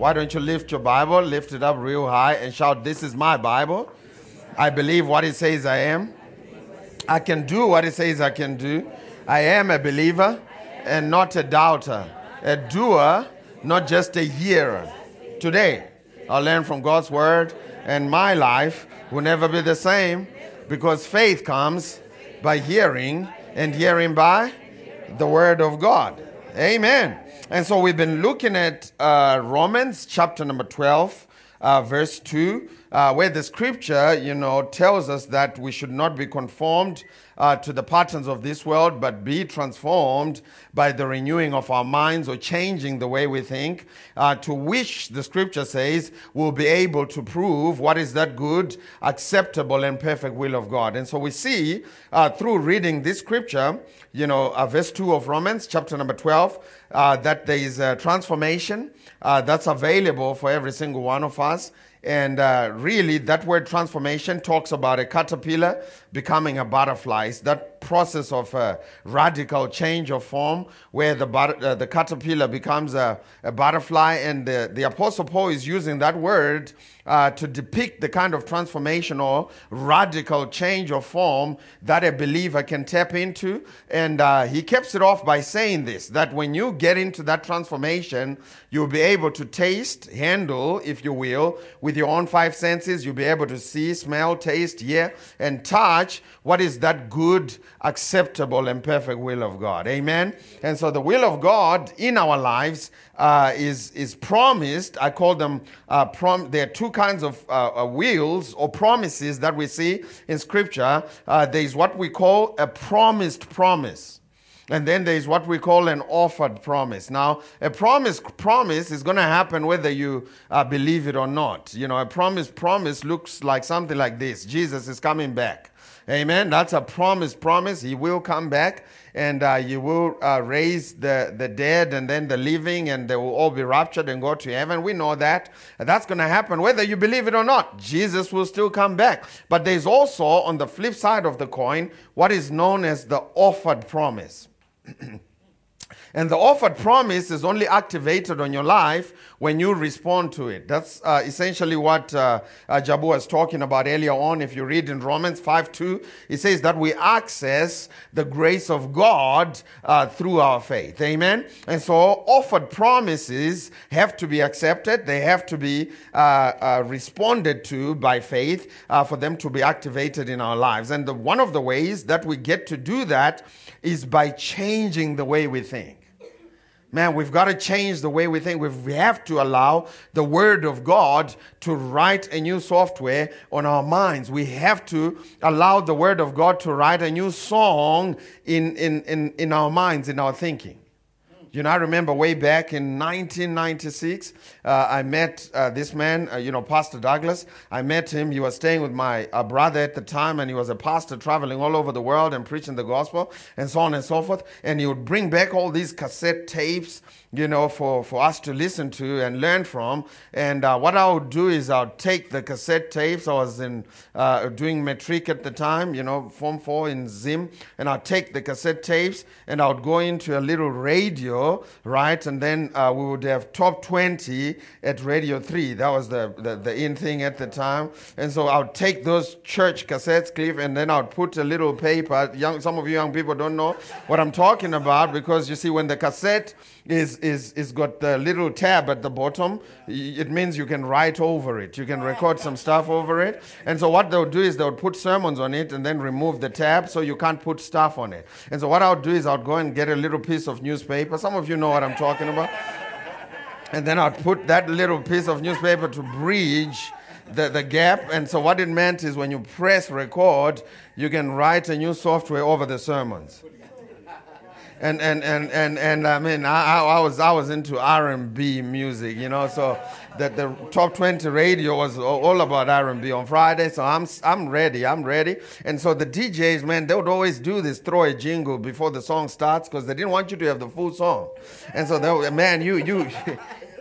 Why don't you lift your Bible, lift it up real high, and shout, This is my Bible. I believe what it says I am. I can do what it says I can do. I am a believer and not a doubter, a doer, not just a hearer. Today, I'll learn from God's word, and my life will never be the same because faith comes by hearing, and hearing by the word of God. Amen. And so we've been looking at uh, Romans chapter number 12, uh, verse 2, uh, where the scripture, you know, tells us that we should not be conformed uh, to the patterns of this world, but be transformed by the renewing of our minds or changing the way we think, uh, to which the scripture says we'll be able to prove what is that good, acceptable, and perfect will of God. And so we see uh, through reading this scripture, you know, uh, verse 2 of Romans, chapter number 12, uh, that there is a transformation uh, that's available for every single one of us. And uh, really, that word transformation talks about a caterpillar becoming a butterfly. It's that process of uh, radical change of form where the, uh, the caterpillar becomes a, a butterfly. And the, the Apostle Paul is using that word uh, to depict the kind of transformation or radical change of form that a believer can tap into. And uh, he keeps it off by saying this that when you get into that transformation, you'll be able to taste, handle, if you will, with your own five senses. You'll be able to see, smell, taste, hear, and touch what is that good, acceptable, and perfect will of God. Amen. And so the will of God in our lives uh, is is promised. I call them uh, prom. There are two kinds of uh, uh, wills or promises that we see in Scripture. Uh, there is what we call a promised promise. And then there's what we call an offered promise. Now, a promise promise is going to happen whether you uh, believe it or not. You know, a promise promise looks like something like this: Jesus is coming back. Amen. That's a promise promise. He will come back, and uh, you will uh, raise the the dead and then the living, and they will all be raptured and go to heaven. We know that that's going to happen whether you believe it or not. Jesus will still come back. But there's also on the flip side of the coin what is known as the offered promise. And the offered promise is only activated on your life when you respond to it. That's uh, essentially what uh, uh, Jabu was talking about earlier on. If you read in Romans 5 2, it says that we access the grace of God uh, through our faith. Amen. And so offered promises have to be accepted, they have to be uh, uh, responded to by faith for them to be activated in our lives. And the, one of the ways that we get to do that is by changing the way we think. Man, we've got to change the way we think. We've- We have to allow the Word of God to write a new software on our minds. We have to allow the Word of God to write a new song in, in, in, in our minds, in our thinking. You know, I remember way back in 1996, uh, I met uh, this man, uh, you know, Pastor Douglas. I met him. He was staying with my uh, brother at the time, and he was a pastor traveling all over the world and preaching the gospel and so on and so forth. And he would bring back all these cassette tapes, you know, for, for us to listen to and learn from. And uh, what I would do is I would take the cassette tapes. I was in uh, doing matric at the time, you know, Form 4 in Zim. And I'd take the cassette tapes and I would go into a little radio, right? And then we would have top 20 at Radio 3. That was the, the, the in thing at the time. And so I would take those church cassettes, Cliff, and then I would put a little paper. Young, some of you young people don't know what I'm talking about because you see, when the cassette is, is, is got the little tab at the bottom, it means you can write over it. You can record some stuff over it. And so what they would do is they would put sermons on it and then remove the tab so you can't put stuff on it. And so what I would do is I would go and get a little piece of newspaper. Some of you know what I'm talking about. And then I'd put that little piece of newspaper to bridge the, the gap. And so what it meant is when you press record, you can write a new software over the sermons. and and and and, and I mean I, I was I was into R&B music, you know. So the the top 20 radio was all about R&B on Friday. So I'm I'm ready, I'm ready. And so the DJs, man, they would always do this, throw a jingle before the song starts because they didn't want you to have the full song. And so they, man, you you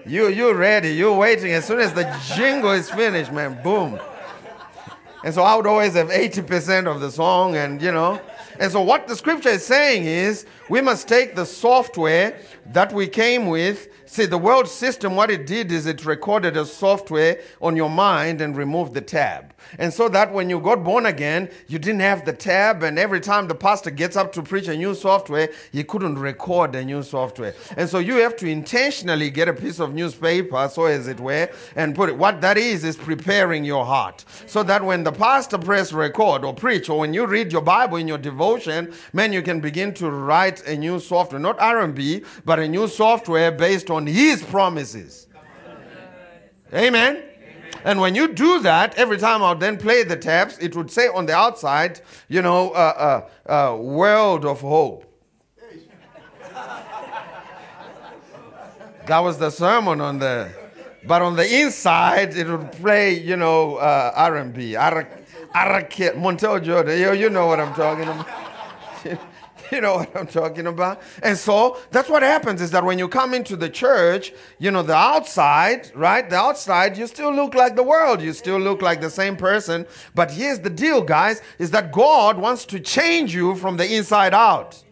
you you ready, You're waiting. As soon as the jingle is finished, man, boom. And so I would always have 80% of the song, and you know. And so what the scripture is saying is we must take the software that we came with. See, the world system, what it did is it recorded a software on your mind and removed the tab. And so that when you got born again, you didn't have the tab, and every time the pastor gets up to preach a new software, he couldn't record the new software. And so you have to intentionally get a piece of newspaper, so as it were, and put it. What that is, is preparing your heart. So that when the pastor press record or preach, or when you read your Bible in your devotion, man, you can begin to write a new software, not R&B, but a new software based on his promises. Amen. And when you do that, every time I'll then play the tabs, it would say on the outside, you know, uh, uh, uh, world of hope. That was the sermon on the, but on the inside it would play, you know, uh, R&B, Arakit, Montell Jordan. You, you know what I'm talking about. You know what I'm talking about? And so that's what happens is that when you come into the church, you know, the outside, right? The outside, you still look like the world. You still look like the same person. But here's the deal, guys, is that God wants to change you from the inside out.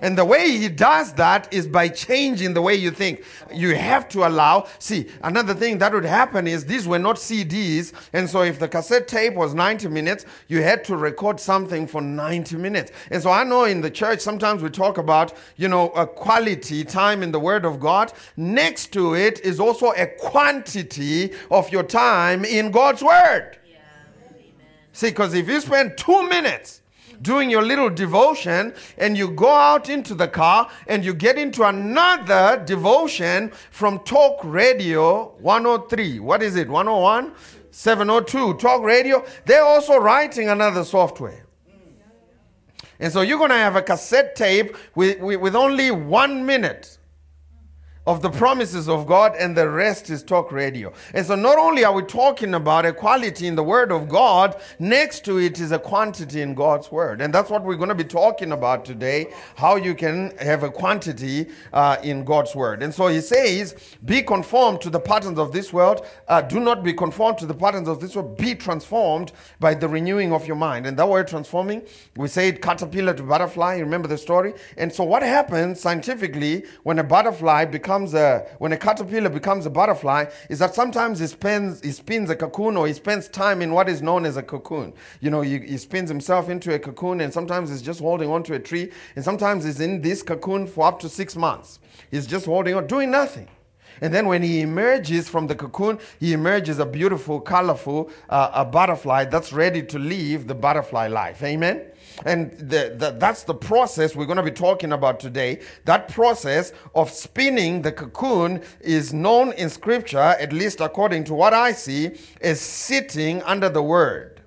And the way he does that is by changing the way you think. You have to allow. See, another thing that would happen is these were not CDs. And so if the cassette tape was 90 minutes, you had to record something for 90 minutes. And so I know in the church, sometimes we talk about, you know, a quality time in the Word of God. Next to it is also a quantity of your time in God's Word. See, because if you spend two minutes doing your little devotion and you go out into the car and you get into another devotion from Talk Radio 103. What is it? 101? 702. Talk Radio. They're also writing another software. And so you're going to have a cassette tape with, with, with only one minute of the promises of God, and the rest is talk radio. And so, not only are we talking about a quality in the Word of God, next to it is a quantity in God's Word. And that's what we're going to be talking about today how you can have a quantity uh, in God's Word. And so, he says, Be conformed to the patterns of this world. Uh, do not be conformed to the patterns of this world. Be transformed by the renewing of your mind. And that word transforming, we say it caterpillar to butterfly. You remember the story? And so, what happens scientifically when a butterfly becomes a when a caterpillar becomes a butterfly is that sometimes he spends he spins a cocoon or he spends time in what is known as a cocoon. You know, he, he spins himself into a cocoon, and sometimes he's just holding onto a tree, and sometimes he's in this cocoon for up to six months. He's just holding on, doing nothing. And then when he emerges from the cocoon, he emerges a beautiful, colorful uh, a butterfly that's ready to live the butterfly life. Amen. And the, the, that's the process we're going to be talking about today. That process of spinning the cocoon is known in Scripture, at least according to what I see, as sitting under the Word.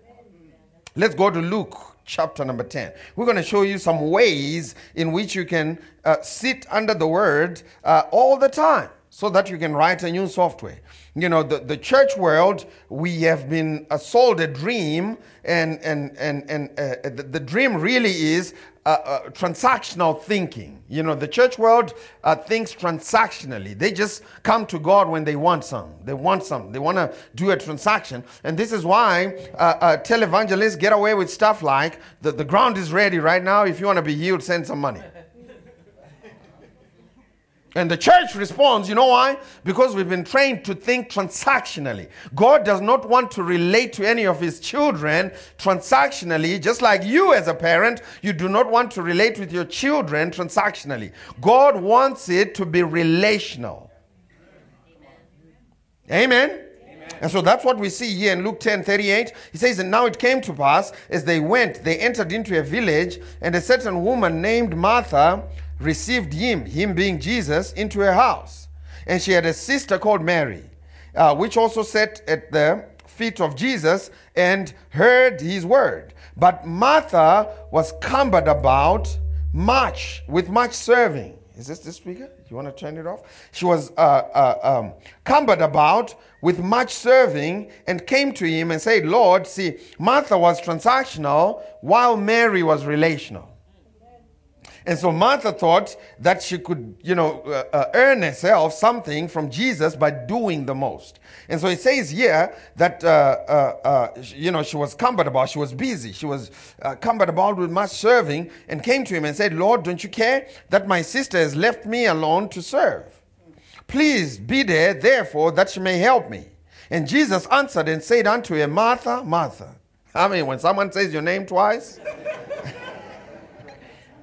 Let's go to Luke chapter number 10. We're going to show you some ways in which you can uh, sit under the Word uh, all the time so that you can write a new software. You know, the, the church world, we have been uh, sold a dream, and, and, and, and uh, the, the dream really is uh, uh, transactional thinking. You know, the church world uh, thinks transactionally. They just come to God when they want some. They want some. They want to do a transaction. And this is why uh, televangelists get away with stuff like the, the ground is ready right now. If you want to be healed, send some money. And the church responds, you know why? Because we've been trained to think transactionally. God does not want to relate to any of his children transactionally, just like you as a parent, you do not want to relate with your children transactionally. God wants it to be relational. Amen. And so that's what we see here in Luke 10 38. He says, And now it came to pass, as they went, they entered into a village, and a certain woman named Martha received him, him being Jesus, into her house. And she had a sister called Mary, uh, which also sat at the feet of Jesus and heard his word. But Martha was cumbered about much, with much serving. Is this the speaker? You want to turn it off? She was uh, uh, um, cumbered about with much serving and came to him and said, Lord, see, Martha was transactional while Mary was relational. And so Martha thought that she could, you know, uh, uh, earn herself something from Jesus by doing the most. And so it says here that, uh, uh, uh, you know, she was cumbered about, she was busy, she was cumbered about with much serving, and came to him and said, Lord, don't you care that my sister has left me alone to serve? Please be there, therefore, that she may help me. And Jesus answered and said unto her, Martha, Martha. I mean, when someone says your name twice,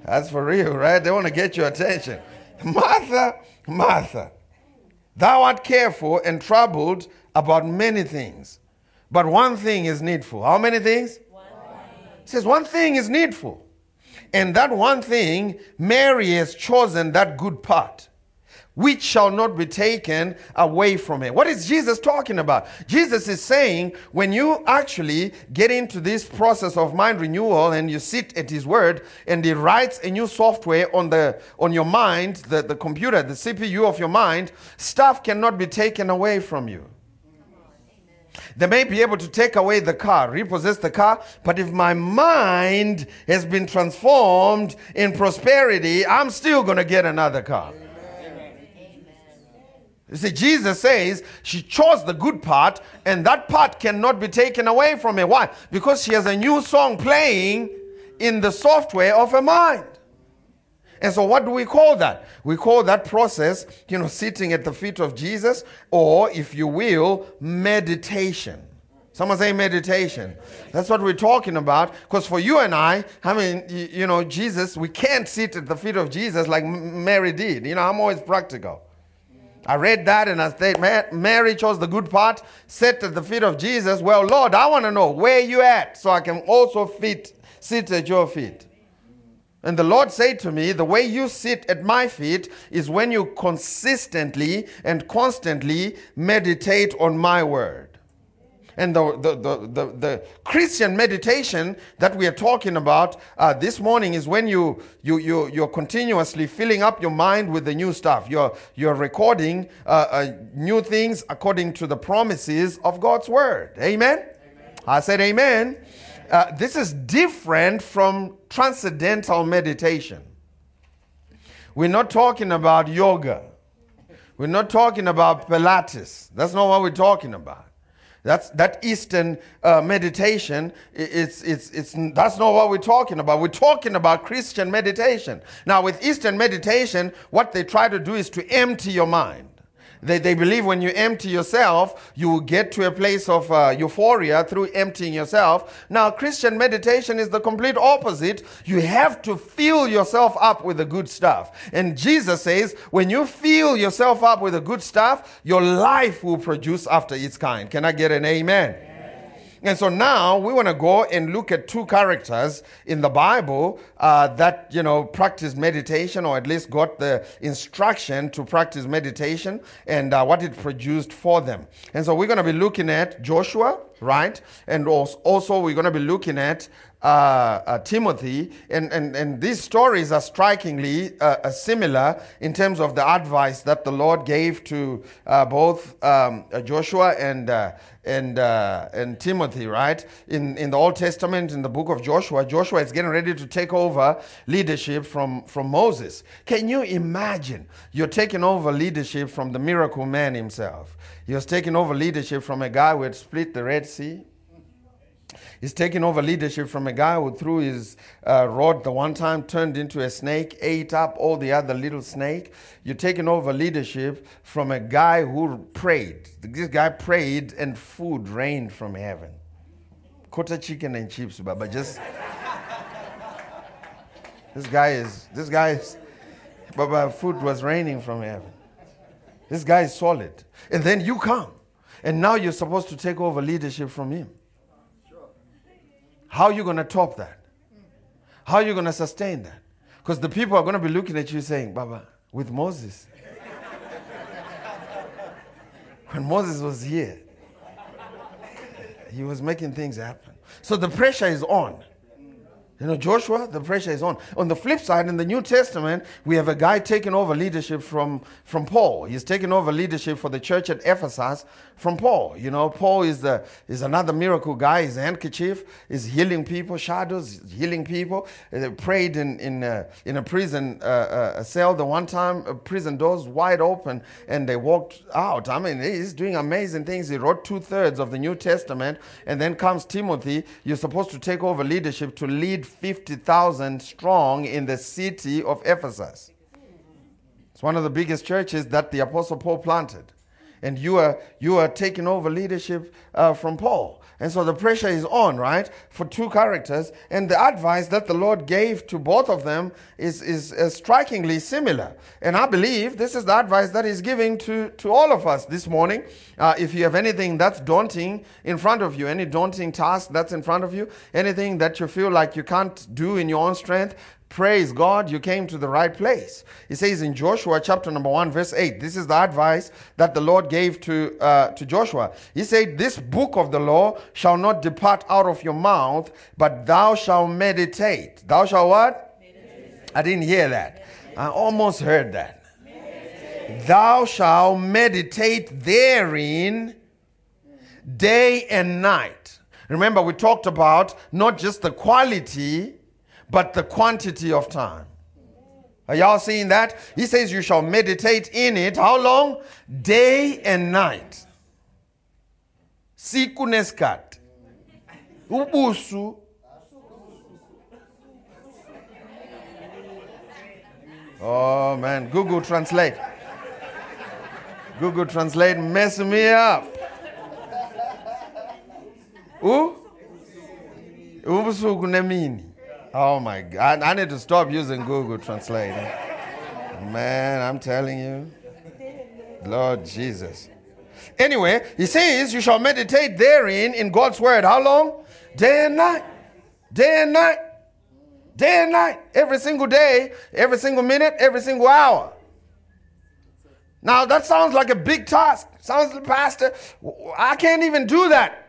that's for real, right? They want to get your attention. Martha, Martha, thou art careful and troubled about many things, but one thing is needful. How many things? One thing. It says one thing is needful. And that one thing, Mary has chosen that good part which shall not be taken away from him. What is Jesus talking about? Jesus is saying when you actually get into this process of mind renewal and you sit at his word and he writes a new software on the on your mind, the, the computer, the CPU of your mind, stuff cannot be taken away from you. They may be able to take away the car, repossess the car, but if my mind has been transformed in prosperity, I'm still going to get another car. You see, Jesus says she chose the good part, and that part cannot be taken away from her. Why? Because she has a new song playing in the software of her mind. And so, what do we call that? We call that process, you know, sitting at the feet of Jesus, or if you will, meditation. Someone say meditation. That's what we're talking about. Because for you and I, I mean, you, know, Jesus, we can't sit at the feet of Jesus like Mary did. You know, I'm always practical. I read that and I said, Mary chose the good part, sat at the feet of Jesus. Well, Lord, I want to know where you at so I can also fit, sit at your feet. And the Lord said to me, The way you sit at my feet is when you consistently and constantly meditate on my word. And the, the, the, the, the Christian meditation that we are talking about uh, this morning is when you, you, you, you're continuously filling up your mind with the new stuff. You're, you're recording uh, uh, new things according to the promises of God's word. Amen? amen. I said amen. Uh, this is different from transcendental meditation. We're not talking about yoga. We're not talking about Pilates. That's not what we're talking about. That's that Eastern uh, meditation. It's, it's, it's, that's not what we're talking about. We're talking about Christian meditation. Now, with Eastern meditation, what they try to do is to empty your mind. They, they believe when you empty yourself, you will get to a place of uh, euphoria through emptying yourself. Now, Christian meditation is the complete opposite. You have to fill yourself up with the good stuff. And Jesus says, when you fill yourself up with the good stuff, your life will produce after its kind. Can I get an amen? And so now we want to go and look at two characters in the Bible uh, that, you know, practice meditation or at least got the instruction to practice meditation and uh, what it produced for them. And so we're going to be looking at Joshua, right? And also we're going to be looking at uh, uh, Timothy, and, and, and these stories are strikingly uh, uh, similar in terms of the advice that the Lord gave to uh, both um, uh, Joshua and, and, and Timothy, right? In, in the Old Testament, in the book of Joshua, Joshua is getting ready to take over leadership from, from Moses. Can you imagine? You're taking over leadership from the miracle man himself. You're taking over leadership from a guy who had split the Red Sea He's taking over leadership from a guy who threw his uh, rod the one time, turned into a snake, ate up all the other little snake. You're taking over leadership from a guy who prayed. This guy prayed and food rained from heaven. Quarter chicken and chips, but just. this guy is, this guy is, but food was raining from heaven. This guy is solid. And then you come. And now you're supposed to take over leadership from him. How are you going to top that? How are you going to sustain that? Because the people are going to be looking at you saying, Baba, with Moses. when Moses was here, he was making things happen. So the pressure is on. You know, Joshua, the pressure is on. On the flip side, in the New Testament, we have a guy taking over leadership from, from Paul. He's taking over leadership for the church at Ephesus from Paul. You know, Paul is, the, is another miracle guy. His handkerchief is healing people, shadows, healing people. They prayed in, in, uh, in a prison uh, uh, cell the one time, uh, prison doors wide open, and they walked out. I mean, he's doing amazing things. He wrote two thirds of the New Testament, and then comes Timothy. You're supposed to take over leadership to lead 50,000 strong in the city of Ephesus. It's one of the biggest churches that the Apostle Paul planted. And you are, you are taking over leadership uh, from Paul. And so the pressure is on, right, for two characters. And the advice that the Lord gave to both of them is, is uh, strikingly similar. And I believe this is the advice that He's giving to, to all of us this morning. Uh, if you have anything that's daunting in front of you, any daunting task that's in front of you, anything that you feel like you can't do in your own strength, Praise God, you came to the right place. He says in Joshua chapter number 1, verse 8, this is the advice that the Lord gave to, uh, to Joshua. He said, This book of the law shall not depart out of your mouth, but thou shalt meditate. Thou shalt what? Meditate. I didn't hear that. I almost heard that. Meditate. Thou shalt meditate therein day and night. Remember, we talked about not just the quality but the quantity of time. Are y'all seeing that? He says, You shall meditate in it. How long? Day and night. Siku neskat. Ubusu. Oh man, Google Translate. Google Translate mess me up. U? Ubusuku nemini. Oh my God. I need to stop using Google Translate. Man, I'm telling you. Lord Jesus. Anyway, he says, You shall meditate therein in God's word. How long? Day and night. Day and night. Day and night. Every single day, every single minute, every single hour. Now, that sounds like a big task. Sounds like, Pastor, I can't even do that.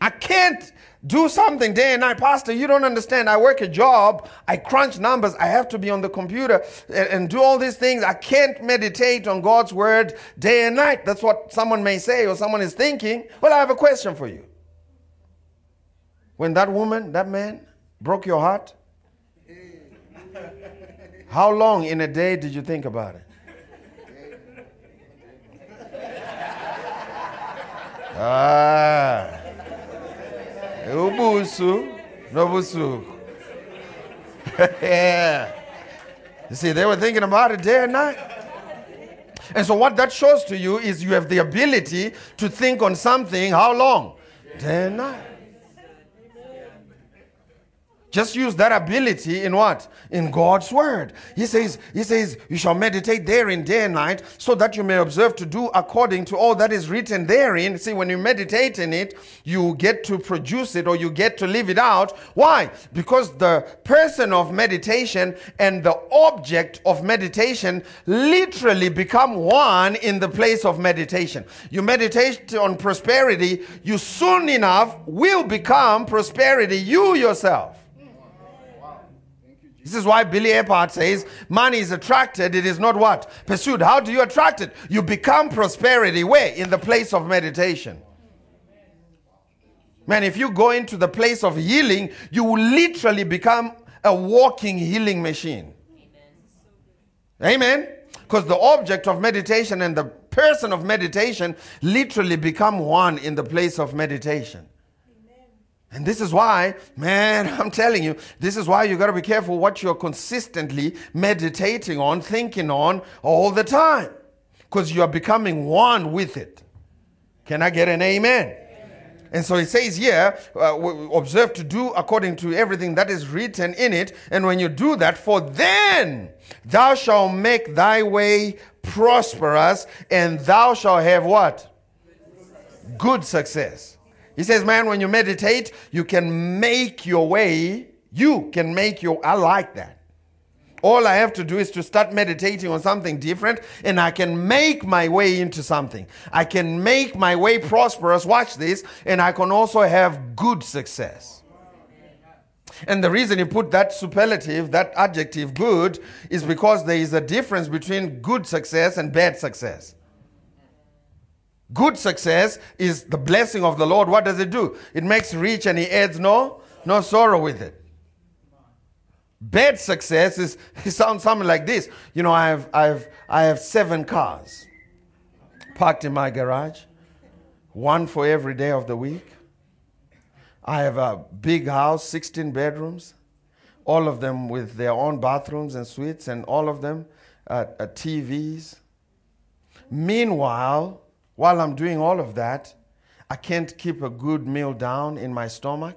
I can't do something day and night. Pastor, you don't understand. I work a job, I crunch numbers, I have to be on the computer and, and, do all these things. I can't meditate on God's word day and night. That's what someone may say or someone is thinking. Well, I have a question for you. When that woman, that man broke your heart, how long in a day did you think about it? Ah. Ubusu, Nobusu. yeah. You see, they were thinking about it day and night. And so, what that shows to you is you have the ability to think on something how long? Day and night. Just use that ability in what? In God's word. He says, He says, you shall meditate therein day and night, so that you may observe to do according to all that is written therein. See, when you meditate in it, you get to produce it or you get to live it out. Why? Because the person of meditation and the object of meditation literally become one in the place of meditation. You meditate on prosperity, you soon enough will become prosperity, you yourself. This is why Billy Epperhart says money is attracted, it is not what? Pursued. How do you attract it? You become prosperity. Where? In the place of meditation. Man, if you go into the place of healing, you will literally become a walking healing machine. Amen. Because the object of meditation and the person of meditation literally become one in the place of meditation. And this is why, man, I'm telling you, this is why you got to be careful what you're consistently meditating on, thinking on all the time. Because you are becoming one with it. Can I get an amen? And so it says here, uh, observe to do according to everything that is written in it. And when you do that, for then thou shalt make thy way prosperous, and thou shalt have what? Good success. He says, man, when you meditate, you can make your way. You can make your, I like that. All I have to do is to start meditating on something different, and I can make my way into something. I can make my way prosperous. Watch this, and I can also have good success. And the reason he put that superlative, that adjective good, is because there is a difference between good success and bad success. Good success is the blessing of the Lord. What does it do? It makes rich and he adds no, no sorrow with it. Bad success is it sounds something like this. You know, I have I have I have seven cars parked in my garage, one for every day of the week. I have a big house, 16 bedrooms, all of them with their own bathrooms and suites, and all of them uh, uh, TVs. Meanwhile, while I'm doing all of that, I can't keep a good meal down in my stomach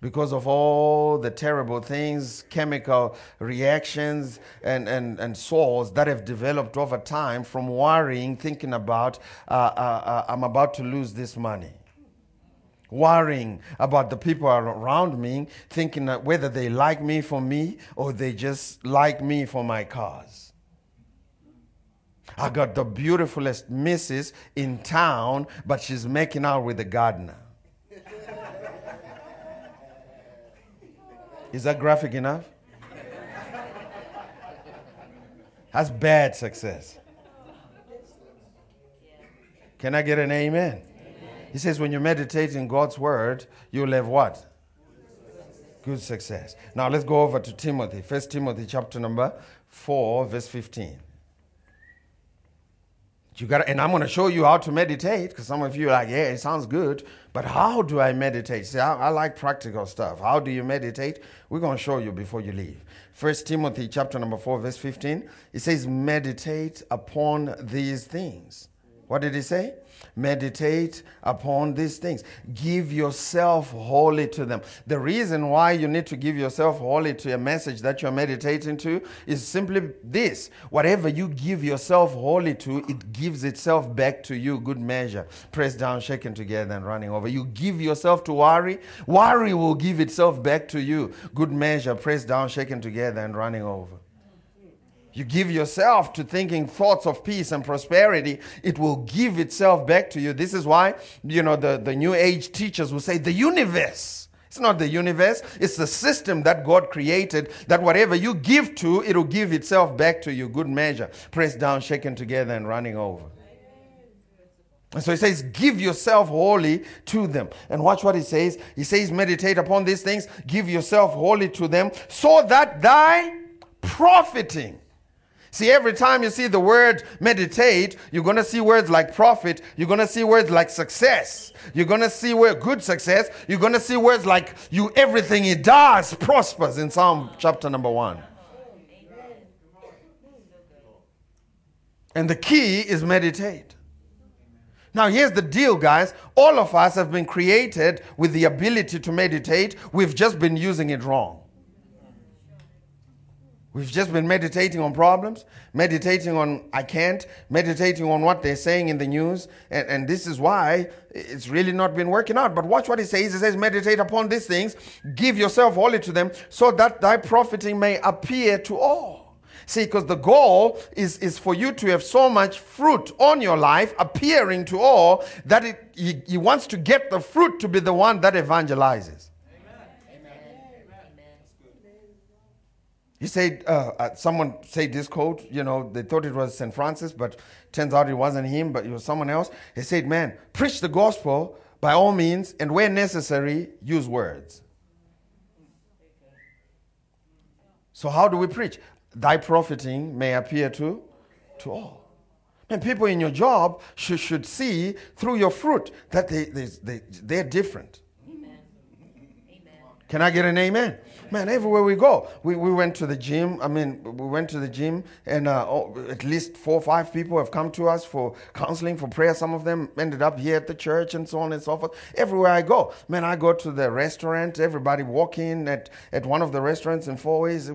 because of all the terrible things, chemical reactions, and, and, and sores that have developed over time from worrying, thinking about, uh, uh, uh, I'm about to lose this money. Worrying about the people around me, thinking that whether they like me for me or they just like me for my cause. I got the beautifulest missus in town, but she's making out with the gardener. Is that graphic enough? That's bad success. Can I get an amen? He says, when you meditate in God's word, you'll have what? Good success. Now let's go over to Timothy. First Timothy chapter number 4, verse 15. You gotta, and I'm going to show you how to meditate because some of you are like, yeah, it sounds good, but how do I meditate? See, I, I like practical stuff. How do you meditate? We're going to show you before you leave. First Timothy chapter number 4, verse 15. It says, meditate upon these things. What did he say? Meditate upon these things. Give yourself wholly to them. The reason why you need to give yourself wholly to a message that you're meditating to is simply this whatever you give yourself wholly to, it gives itself back to you, good measure. Pressed down, shaken together, and running over. You give yourself to worry, worry will give itself back to you, good measure, pressed down, shaken together, and running over you give yourself to thinking thoughts of peace and prosperity, it will give itself back to you. This is why, you know, the, the New Age teachers will say the universe. It's not the universe, it's the system that God created that whatever you give to, it'll give itself back to you. Good measure. Pressed down, shaken together, and running over. And so he says, give yourself wholly to them. And watch what he says. He says, meditate upon these things, give yourself wholly to them, so that thy profiting See, every time you see the word meditate, you're going to see words like profit. You're going to see words like success. You're going to see where good success. You're going to see words like you, everything he does prospers in Psalm chapter number one. And the key is meditate. Now, here's the deal, guys. All of us have been created with the ability to meditate. We've just been using it wrong. We've just been meditating on problems, meditating on I can't, meditating on what they're saying in the news. And, and this is why it's really not been working out. But watch what he says. He says, Meditate upon these things, give yourself wholly to them, so that thy profiting may appear to all. See, because the goal is, is for you to have so much fruit on your life appearing to all that it, he, he wants to get the fruit to be the one that evangelizes. He said, uh, uh, someone said this quote, you know, they thought it was St. Francis, but turns out it wasn't him, but it was someone else. He said, man, preach the gospel by all means, and where necessary, use words. So, how do we preach? Thy profiting may appear to, to all. And people in your job should, should see through your fruit that they, they, they, they're different. Amen. Amen. Can I get an amen? Man, everywhere we go, we, we went to the gym. I mean, we went to the gym, and uh, oh, at least four or five people have come to us for counseling, for prayer. Some of them ended up here at the church, and so on and so forth. Everywhere I go, man, I go to the restaurant. Everybody walking at, at one of the restaurants in Fourways.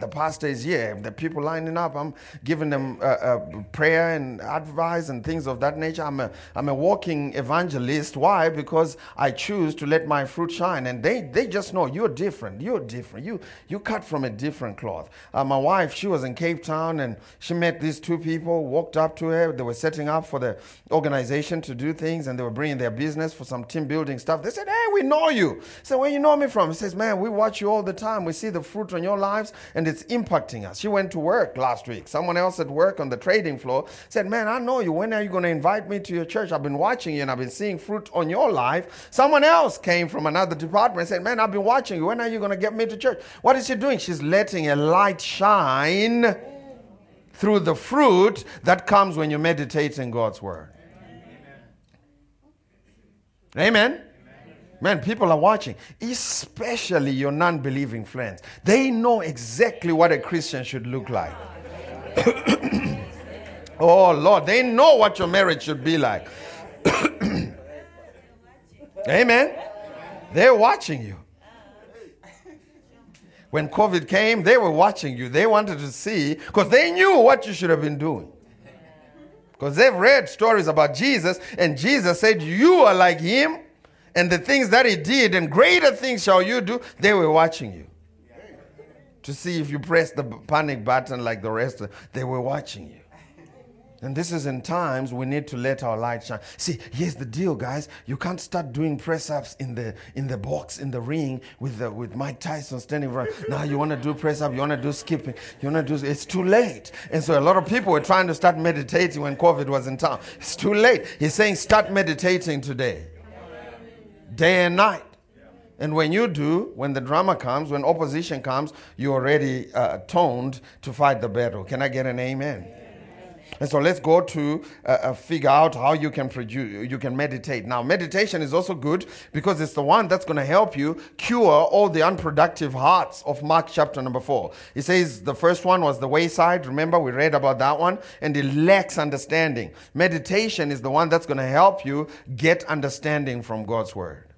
The pastor is here. The people lining up. I'm giving them uh, uh, prayer and advice and things of that nature. I'm a, I'm a walking evangelist. Why? Because I choose to let my fruit shine, and they, they just know you're different. You're different. You you cut from a different cloth. Uh, my wife, she was in Cape Town and she met these two people. Walked up to her. They were setting up for the organization to do things, and they were bringing their business for some team building stuff. They said, "Hey, we know you." So "Where you know me from?" He says, "Man, we watch you all the time. We see the fruit on your lives, and it's impacting us." She went to work last week. Someone else at work on the trading floor said, "Man, I know you. When are you going to invite me to your church? I've been watching you, and I've been seeing fruit on your life." Someone else came from another department and said, "Man, I've been watching you. When are you going to get me to church?" What is she doing? She's letting a light shine through the fruit that comes when you meditate in God's word. Amen. Man, people are watching, especially your non believing friends. They know exactly what a Christian should look like. oh, Lord, they know what your marriage should be like. Amen. They're watching you. When COVID came, they were watching you. They wanted to see, because they knew what you should have been doing. Because they've read stories about Jesus, and Jesus said, You are like him, and the things that he did, and greater things shall you do. They were watching you to see if you press the panic button like the rest. Of, they were watching you. And this is in times we need to let our light shine. See, here's the deal, guys. You can't start doing press ups in the in the box in the ring with the, with Mike Tyson standing around. Now you want to do press up, you want to do skipping, you want to do. It's too late. And so a lot of people were trying to start meditating when COVID was in town. It's too late. He's saying start meditating today, day and night. And when you do, when the drama comes, when opposition comes, you're already uh, toned to fight the battle. Can I get an amen? And so let's go to uh, uh, figure out how you can produce, you can meditate. Now, meditation is also good because it's the one that's going to help you cure all the unproductive hearts of Mark chapter number four. He says the first one was the wayside. Remember, we read about that one, and it lacks understanding. Meditation is the one that's going to help you get understanding from God's word.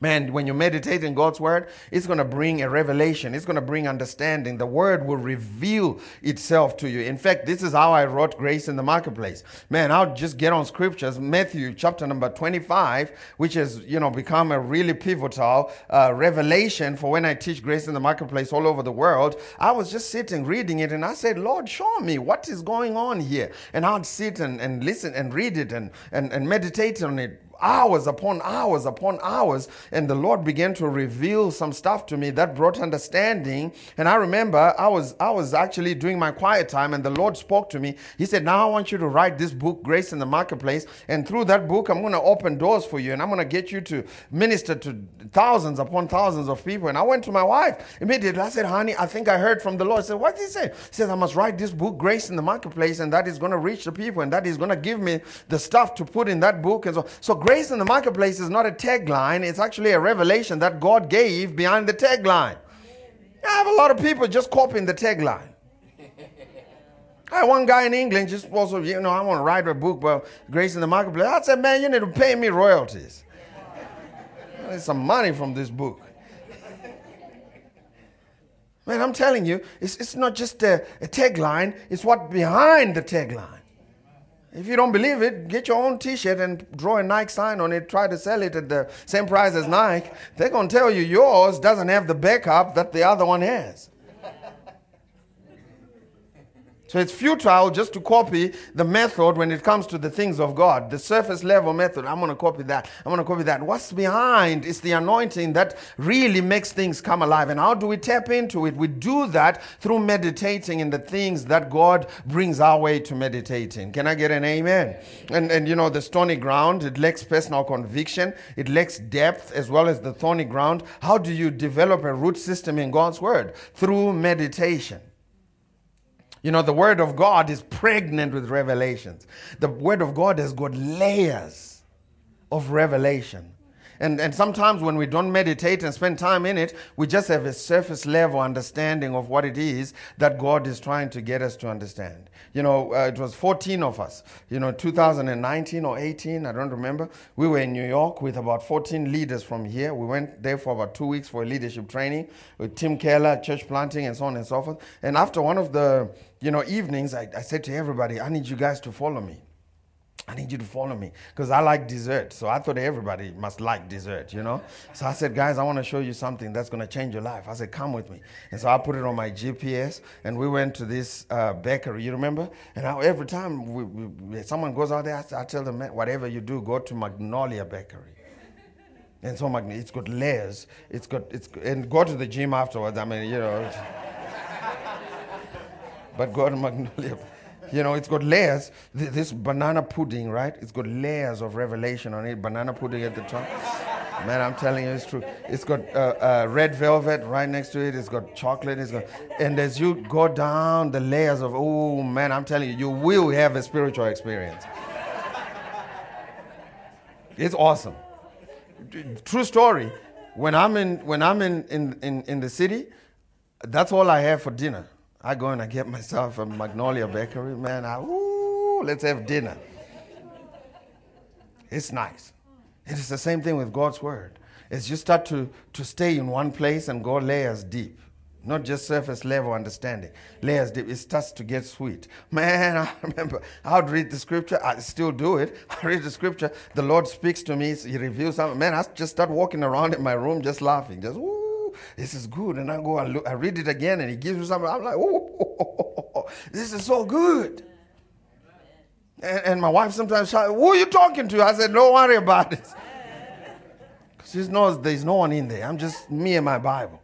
Man, when you meditate in God's word, it's going to bring a revelation. It's going to bring understanding. The word will reveal itself to you. In fact, this is how I wrote Grace in the Marketplace. Man, I'll just get on scriptures. Matthew chapter number 25, which has, you know, become a really pivotal uh, revelation for when I teach Grace in the Marketplace all over the world. I was just sitting reading it and I said, Lord, show me what is going on here. And I'd sit and, and listen and read it and, and, and meditate on it hours upon hours upon hours and the lord began to reveal some stuff to me that brought understanding. And i remember i was i was actually doing my quiet time and the lord spoke to me. He said now i want you to write this book grace in the marketplace and through that book i'm going to open doors for you and i'm going to get you to minister to thousands upon thousands of people. And i went to my wife immediately. I said honey i think i heard from the lord. I said what did he say? He says i must write this book grace in the marketplace and that is going to reach the people and that is going to give me the stuff to put in that book. And so so grace in the marketplace is not a tagline, it's actually a revelation that God gave behind the tagline. I have a lot of people just copying the tagline. I had one guy in England just also, you know, I want to write a book about grace in the marketplace. I said, man, you need to pay me royalties. I need some money from this book. Man, I'm telling you, it's, it's not just a, a tagline, it's what behind the tagline. If you don't believe it, get your own T-shirt and draw a Nike sign on it. Try to sell it at the same price as Nike. They're gonna tell you yours doesn't have the backup that the other one has. So it's futile just to copy the method when it comes to the things of God. The surface level method, I'm going to copy that. I'm going to copy that. What's behind is the anointing that really makes things come alive. And how do we tap into it? We do that through meditating in the things that God brings our way to meditating. Can I get an amen? And, and you know, the stony ground, it lacks personal conviction, it lacks depth as well as the thorny ground. How do you develop a root system in God's word? Through meditation. You know, the Word of God is pregnant with revelations. The Word of God has got layers of revelation. And, and sometimes when we don't meditate and spend time in it, we just have a surface level understanding of what it is that God is trying to get us to understand. You know, uh, it was 14 of us, you know, 2019 or 18, I don't remember. We were in New York with about 14 leaders from here. We went there for about two weeks for a leadership training with Tim Keller, church planting, and so on and so forth. And after one of the, you know, evenings, I, I said to everybody, I need you guys to follow me. I need you to follow me because I like dessert. So I thought everybody must like dessert, you know? So I said, guys, I want to show you something that's going to change your life. I said, come with me. And so I put it on my GPS and we went to this uh, bakery, you remember? And I, every time we, we, someone goes out there, I, I tell them, "Man, whatever you do, go to Magnolia Bakery. And so it's got layers. It's got, it's, and go to the gym afterwards. I mean, you know. but go to Magnolia. You know, it's got layers. This banana pudding, right? It's got layers of revelation on it. Banana pudding at the top. Man, I'm telling you, it's true. It's got uh, uh, red velvet right next to it. It's got chocolate. It's got, and as you go down the layers of, oh man, I'm telling you, you will have a spiritual experience. It's awesome. True story. When I'm in when I'm in, in, in, in the city, that's all I have for dinner. I go and I get myself a Magnolia Bakery, man. I, ooh, let's have dinner. It's nice. It is the same thing with God's word. As you start to, to stay in one place and go layers deep, not just surface level understanding, layers deep, it starts to get sweet. Man, I remember I would read the scripture, I still do it. I read the scripture, the Lord speaks to me, He reveals something. Man, I just start walking around in my room just laughing, just, ooh, this is good. And I go, I, look, I read it again and He gives me something. I'm like, oh, this is so good. And, and my wife sometimes shouts, Who are you talking to? I said, Don't worry about it. She knows there's no one in there. I'm just me and my Bible.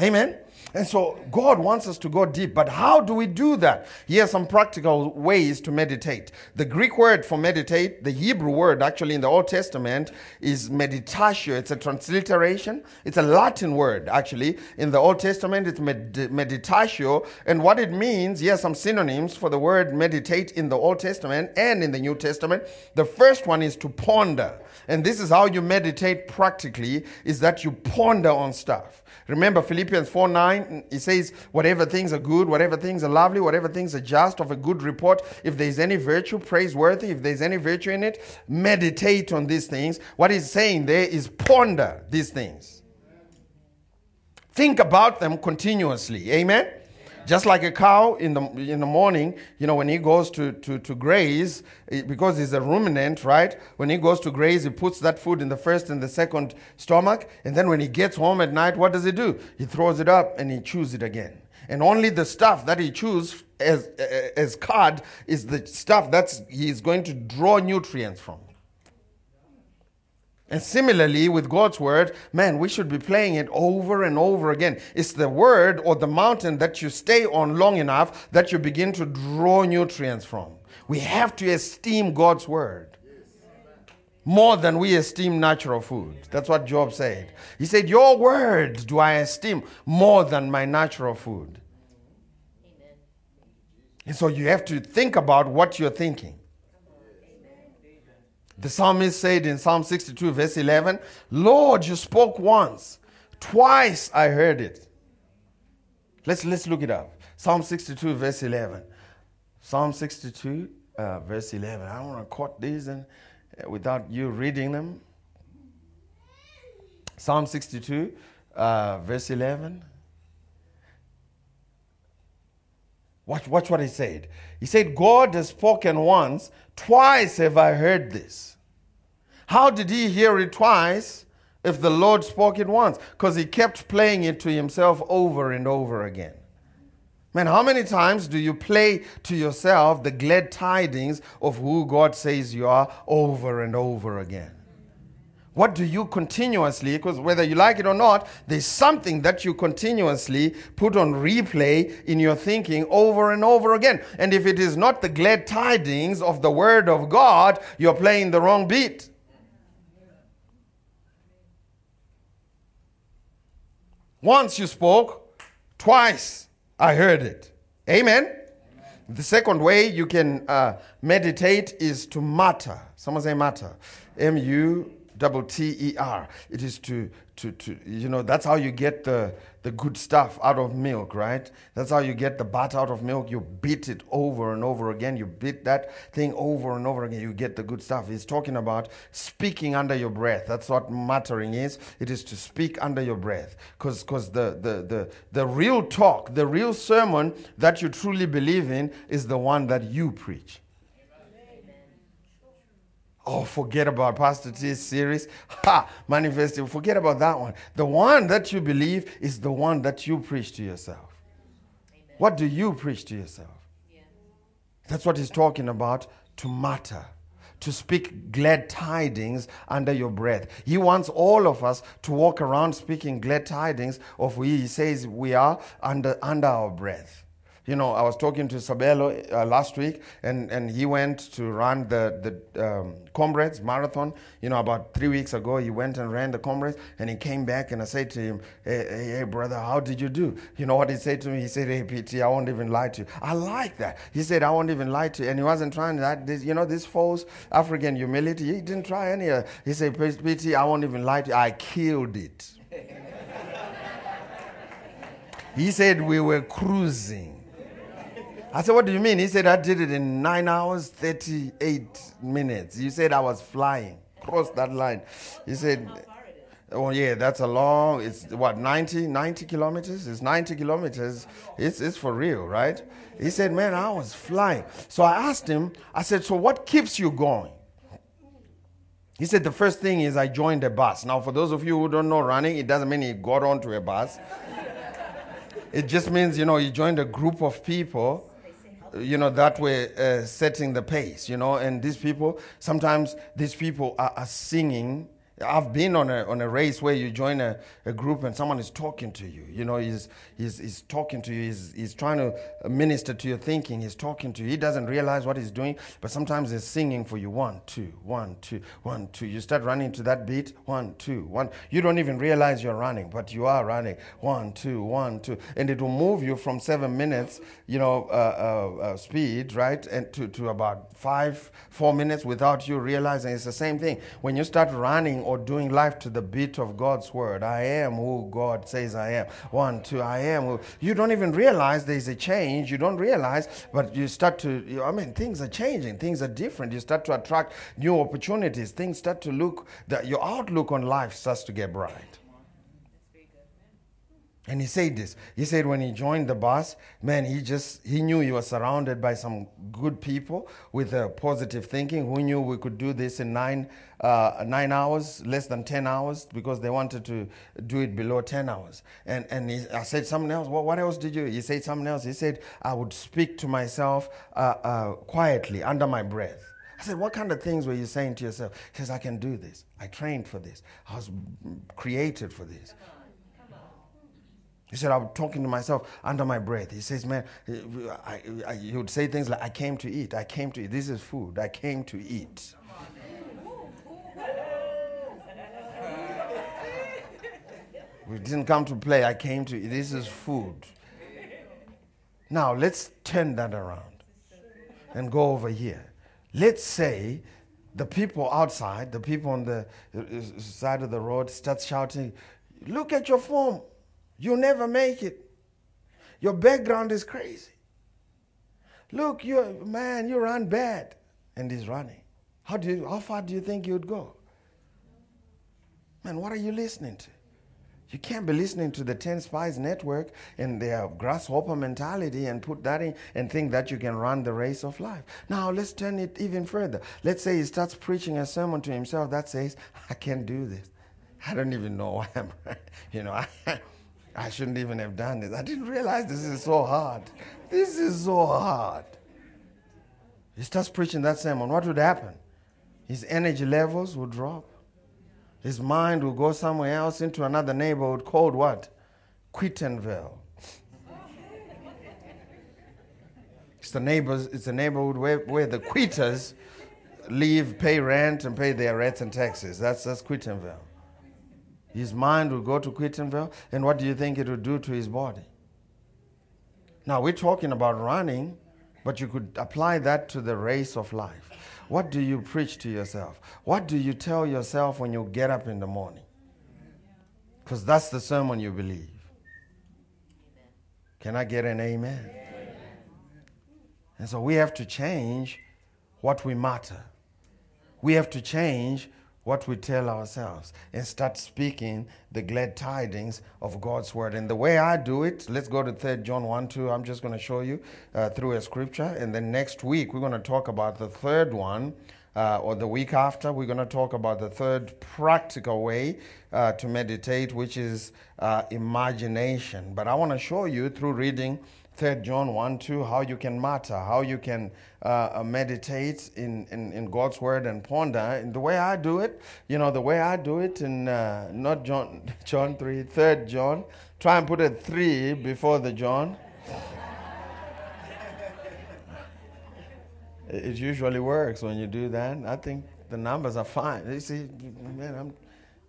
Amen. And so God wants us to go deep, but how do we do that? Here are some practical ways to meditate. The Greek word for meditate, the Hebrew word actually in the Old Testament is meditatio. It's a transliteration. It's a Latin word actually. In the Old Testament, it's med- meditatio. And what it means, here are some synonyms for the word meditate in the Old Testament and in the New Testament. The first one is to ponder. And this is how you meditate practically, is that you ponder on stuff. Remember Philippians 4 9, it says, Whatever things are good, whatever things are lovely, whatever things are just, of a good report, if there's any virtue, praiseworthy, if there's any virtue in it, meditate on these things. What he's saying there is ponder these things. Think about them continuously. Amen? Just like a cow in the, in the morning, you know, when he goes to, to, to graze, eh, because he's a ruminant, right? When he goes to graze, he puts that food in the first and the second stomach. And then when he gets home at night, what does he do? He throws it up and he chews it again. And only the stuff that he chews as, eh, as cud is the stuff that's he's going to draw nutrients from. And similarly, with God's word, man, we should be playing it over and over again. It's the word or the mountain that you stay on long enough that you begin to draw nutrients from. We have to esteem God's word more than we esteem natural food. That's what Job said. He said, Your word do I esteem more than my natural food. And so you have to think about what you're thinking. The psalmist said in Psalm 62, verse 11, Lord, you spoke once, twice I heard it. Let's, let's look it up. Psalm 62, verse 11. Psalm 62, uh, verse 11. I want to quote these and, uh, without you reading them. Psalm 62, uh, verse 11. Watch, watch what he said. He said, God has spoken once, twice have I heard this. How did he hear it twice if the Lord spoke it once? Because he kept playing it to himself over and over again. Man, how many times do you play to yourself the glad tidings of who God says you are over and over again? What do you continuously, because whether you like it or not, there's something that you continuously put on replay in your thinking over and over again. And if it is not the glad tidings of the Word of God, you're playing the wrong beat. Once you spoke, twice I heard it. Amen. The second way you can uh, meditate is to mutter. Someone say mutter. M U double T E R. It is to, to, to, you know, that's how you get the, the good stuff out of milk, right? That's how you get the butter out of milk. You beat it over and over again. You beat that thing over and over again. You get the good stuff. He's talking about speaking under your breath. That's what muttering is. It is to speak under your breath. Because the, the, the, the real talk, the real sermon that you truly believe in is the one that you preach. Oh, forget about Pastor T's series. Ha! Manifesting. Forget about that one. The one that you believe is the one that you preach to yourself. What do you preach to yourself? That's what he's talking about to matter, to speak glad tidings under your breath. He wants all of us to walk around speaking glad tidings of we he says we are under under our breath. You know, I was talking to Sabelo uh, last week, and, and he went to run the, the um, Comrades Marathon. You know, about three weeks ago, he went and ran the Comrades, and he came back, and I said to him, hey, hey, hey, brother, how did you do? You know what he said to me? He said, hey, PT, I won't even lie to you. I like that. He said, I won't even lie to you. And he wasn't trying that. This, you know, this false African humility, he didn't try any of He said, PT, I won't even lie to you. I killed it. he said, we were cruising. I said, What do you mean? He said, I did it in nine hours, 38 minutes. You said I was flying, crossed that line. He said, Oh, yeah, that's a long, it's what, 90, 90 kilometers? It's 90 kilometers. It's, it's for real, right? He said, Man, I was flying. So I asked him, I said, So what keeps you going? He said, The first thing is I joined a bus. Now, for those of you who don't know running, it doesn't mean he got onto a bus. it just means, you know, he joined a group of people you know, that way uh, setting the pace, you know. And these people, sometimes these people are, are singing I've been on a, on a race where you join a, a group and someone is talking to you. You know, he's, he's, he's talking to you, he's, he's trying to minister to your thinking, he's talking to you. He doesn't realize what he's doing, but sometimes he's singing for you one, two, one, two, one, two. You start running to that beat, one, two, one. You don't even realize you're running, but you are running, one, two, one, two. And it will move you from seven minutes, you know, uh, uh, uh, speed, right, and to, to about five, four minutes without you realizing it's the same thing. When you start running, or doing life to the beat of God's word. I am who God says I am. One, two, I am. Who, you don't even realize there's a change. You don't realize, but you start to, I mean, things are changing. Things are different. You start to attract new opportunities. Things start to look, that your outlook on life starts to get bright. And he said this. He said when he joined the bus, man, he just he knew he was surrounded by some good people with a positive thinking who knew we could do this in nine uh, nine hours, less than ten hours, because they wanted to do it below ten hours. And and he, I said something else. Well, what else did you? He said something else. He said I would speak to myself uh, uh, quietly under my breath. I said, What kind of things were you saying to yourself? He says, I can do this. I trained for this. I was created for this. He said, I was talking to myself under my breath. He says, Man, I, I, he would say things like, I came to eat. I came to eat. This is food. I came to eat. we didn't come to play. I came to eat. This is food. Now, let's turn that around and go over here. Let's say the people outside, the people on the uh, uh, side of the road, start shouting, Look at your phone. You'll never make it. Your background is crazy. Look, you man, you run bad. And he's running. How do you how far do you think you'd go? Man, what are you listening to? You can't be listening to the 10 Spies Network and their grasshopper mentality and put that in and think that you can run the race of life. Now, let's turn it even further. Let's say he starts preaching a sermon to himself that says, I can't do this. I don't even know why I'm, you know, I, I shouldn't even have done this. I didn't realize this is so hard. This is so hard. He starts preaching that sermon. What would happen? His energy levels would drop. His mind would go somewhere else into another neighborhood called what? Quittenville. It's the neighbors, it's a neighborhood where, where the quitters live, pay rent, and pay their rents and taxes. That's that's Quittenville. His mind will go to Quittenville, and what do you think it will do to his body? Now, we're talking about running, but you could apply that to the race of life. What do you preach to yourself? What do you tell yourself when you get up in the morning? Because that's the sermon you believe. Can I get an amen? amen? And so we have to change what we matter. We have to change what we tell ourselves and start speaking the glad tidings of God's word. And the way I do it, let's go to 3 John 1 2. I'm just going to show you uh, through a scripture. And then next week, we're going to talk about the third one uh, or the week after, we're going to talk about the third practical way uh, to meditate, which is uh, imagination. But I want to show you through reading 3 John 1 2 how you can matter, how you can uh, uh, meditate in, in, in, God's word and ponder. And the way I do it, you know, the way I do it in uh, not John, John 3, 3 John, try and put a 3 before the John. it usually works when you do that. I think the numbers are fine. You see, man, I'm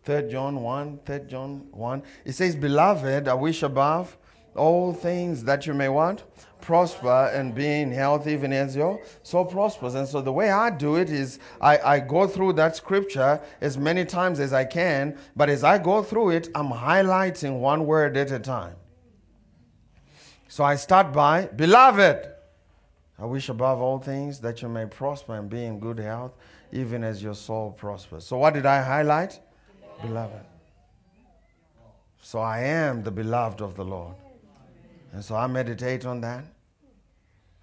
3 John 1, 3 John 1. It says, Beloved, I wish above all things that you may want prosper and be in health even as your soul prospers. And so the way i do it is I, I go through that scripture as many times as i can but as i go through it i'm highlighting one word at a time. So i start by beloved i wish above all things that you may prosper and be in good health even as your soul prospers. So what did i highlight? Beloved. So i am the beloved of the lord and so I meditate on that.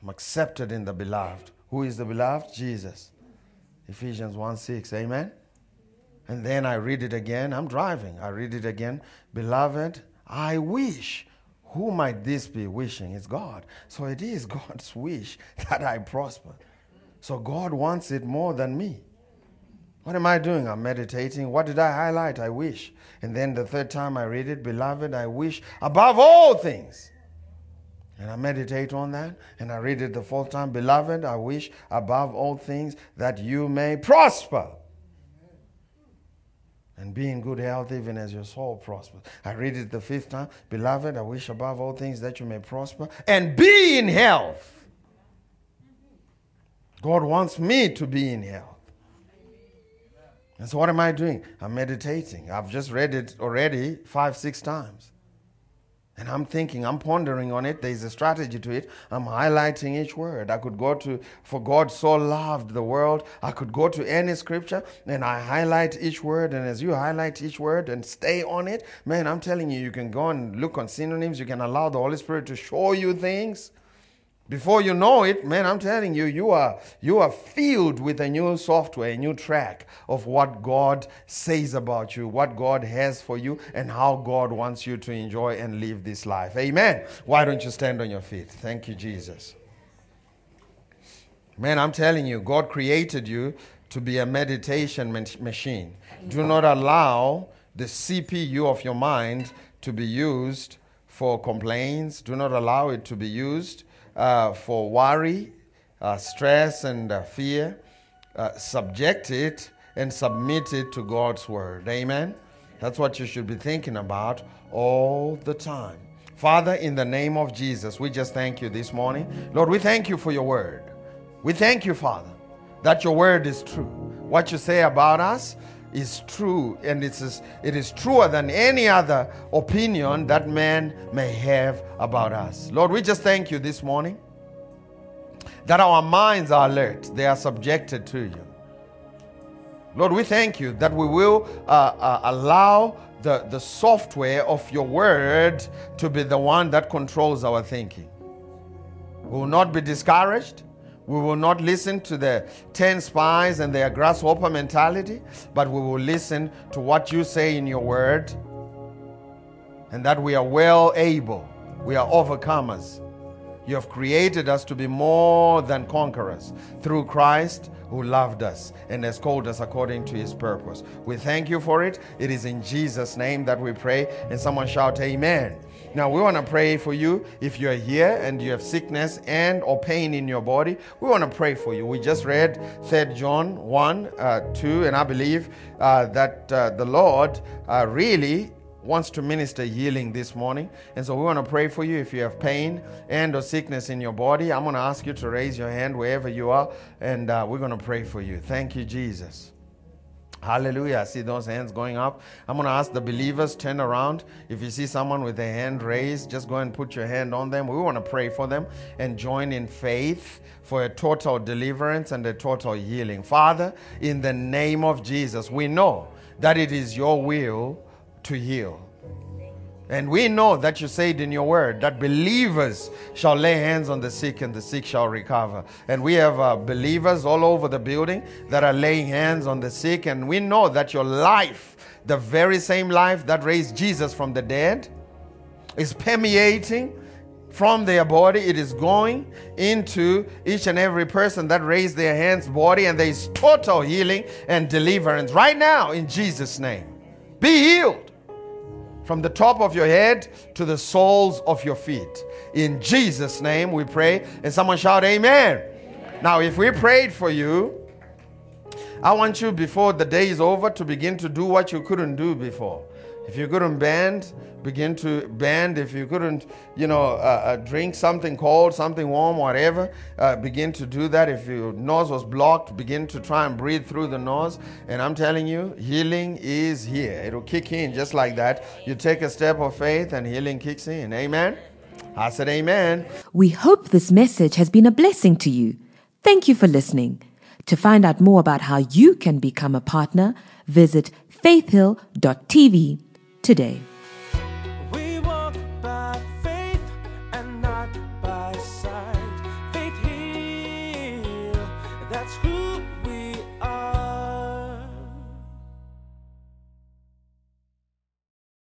I'm accepted in the beloved. Who is the beloved? Jesus. Ephesians 1 6. Amen. And then I read it again. I'm driving. I read it again. Beloved, I wish. Who might this be wishing? It's God. So it is God's wish that I prosper. So God wants it more than me. What am I doing? I'm meditating. What did I highlight? I wish. And then the third time I read it, beloved, I wish above all things and I meditate on that and I read it the fourth time. Beloved, I wish above all things that you may prosper and be in good health even as your soul prospers. I read it the fifth time. Beloved, I wish above all things that you may prosper and be in health. God wants me to be in health. And so, what am I doing? I'm meditating. I've just read it already five, six times. And I'm thinking, I'm pondering on it. There's a strategy to it. I'm highlighting each word. I could go to, for God so loved the world. I could go to any scripture and I highlight each word. And as you highlight each word and stay on it, man, I'm telling you, you can go and look on synonyms. You can allow the Holy Spirit to show you things. Before you know it, man, I'm telling you, you are you are filled with a new software, a new track of what God says about you, what God has for you, and how God wants you to enjoy and live this life. Amen. Why don't you stand on your feet? Thank you, Jesus. Man, I'm telling you, God created you to be a meditation machine. Do not allow the CPU of your mind to be used for complaints. Do not allow it to be used uh, for worry, uh, stress, and uh, fear, uh, subject it and submit it to God's word. Amen? That's what you should be thinking about all the time. Father, in the name of Jesus, we just thank you this morning. Lord, we thank you for your word. We thank you, Father, that your word is true. What you say about us is true, and it is, it is truer than any other opinion that man may have about us. Lord, we just thank you this morning that our minds are alert, they are subjected to you. Lord, we thank you that we will uh, uh, allow the, the software of your word to be the one that controls our thinking. We will not be discouraged. We will not listen to the 10 spies and their grasshopper mentality, but we will listen to what you say in your word and that we are well able. We are overcomers. You have created us to be more than conquerors through Christ who loved us and has called us according to his purpose. We thank you for it. It is in Jesus' name that we pray. And someone shout, Amen. Now we want to pray for you if you're here and you have sickness and or pain in your body. We want to pray for you. We just read 3 John 1, uh, 2, and I believe uh, that uh, the Lord uh, really wants to minister healing this morning. And so we want to pray for you if you have pain and or sickness in your body. I'm going to ask you to raise your hand wherever you are and uh, we're going to pray for you. Thank you Jesus. Hallelujah. I see those hands going up. I'm going to ask the believers turn around. If you see someone with a hand raised, just go and put your hand on them. We want to pray for them and join in faith for a total deliverance and a total healing. Father, in the name of Jesus, we know that it is your will to heal. And we know that you said in your word that believers shall lay hands on the sick and the sick shall recover. And we have uh, believers all over the building that are laying hands on the sick. And we know that your life, the very same life that raised Jesus from the dead, is permeating from their body. It is going into each and every person that raised their hands, body, and there is total healing and deliverance right now in Jesus' name. Be healed from the top of your head to the soles of your feet. In Jesus' name we pray. And someone shout, Amen. Amen. Now, if we prayed for you, I want you before the day is over to begin to do what you couldn't do before. If you couldn't bend, begin to bend. If you couldn't, you know, uh, uh, drink something cold, something warm, whatever, uh, begin to do that. If your nose was blocked, begin to try and breathe through the nose. And I'm telling you, healing is here. It'll kick in just like that. You take a step of faith and healing kicks in. Amen. I said, Amen. We hope this message has been a blessing to you. Thank you for listening. To find out more about how you can become a partner, visit faithhill.tv today.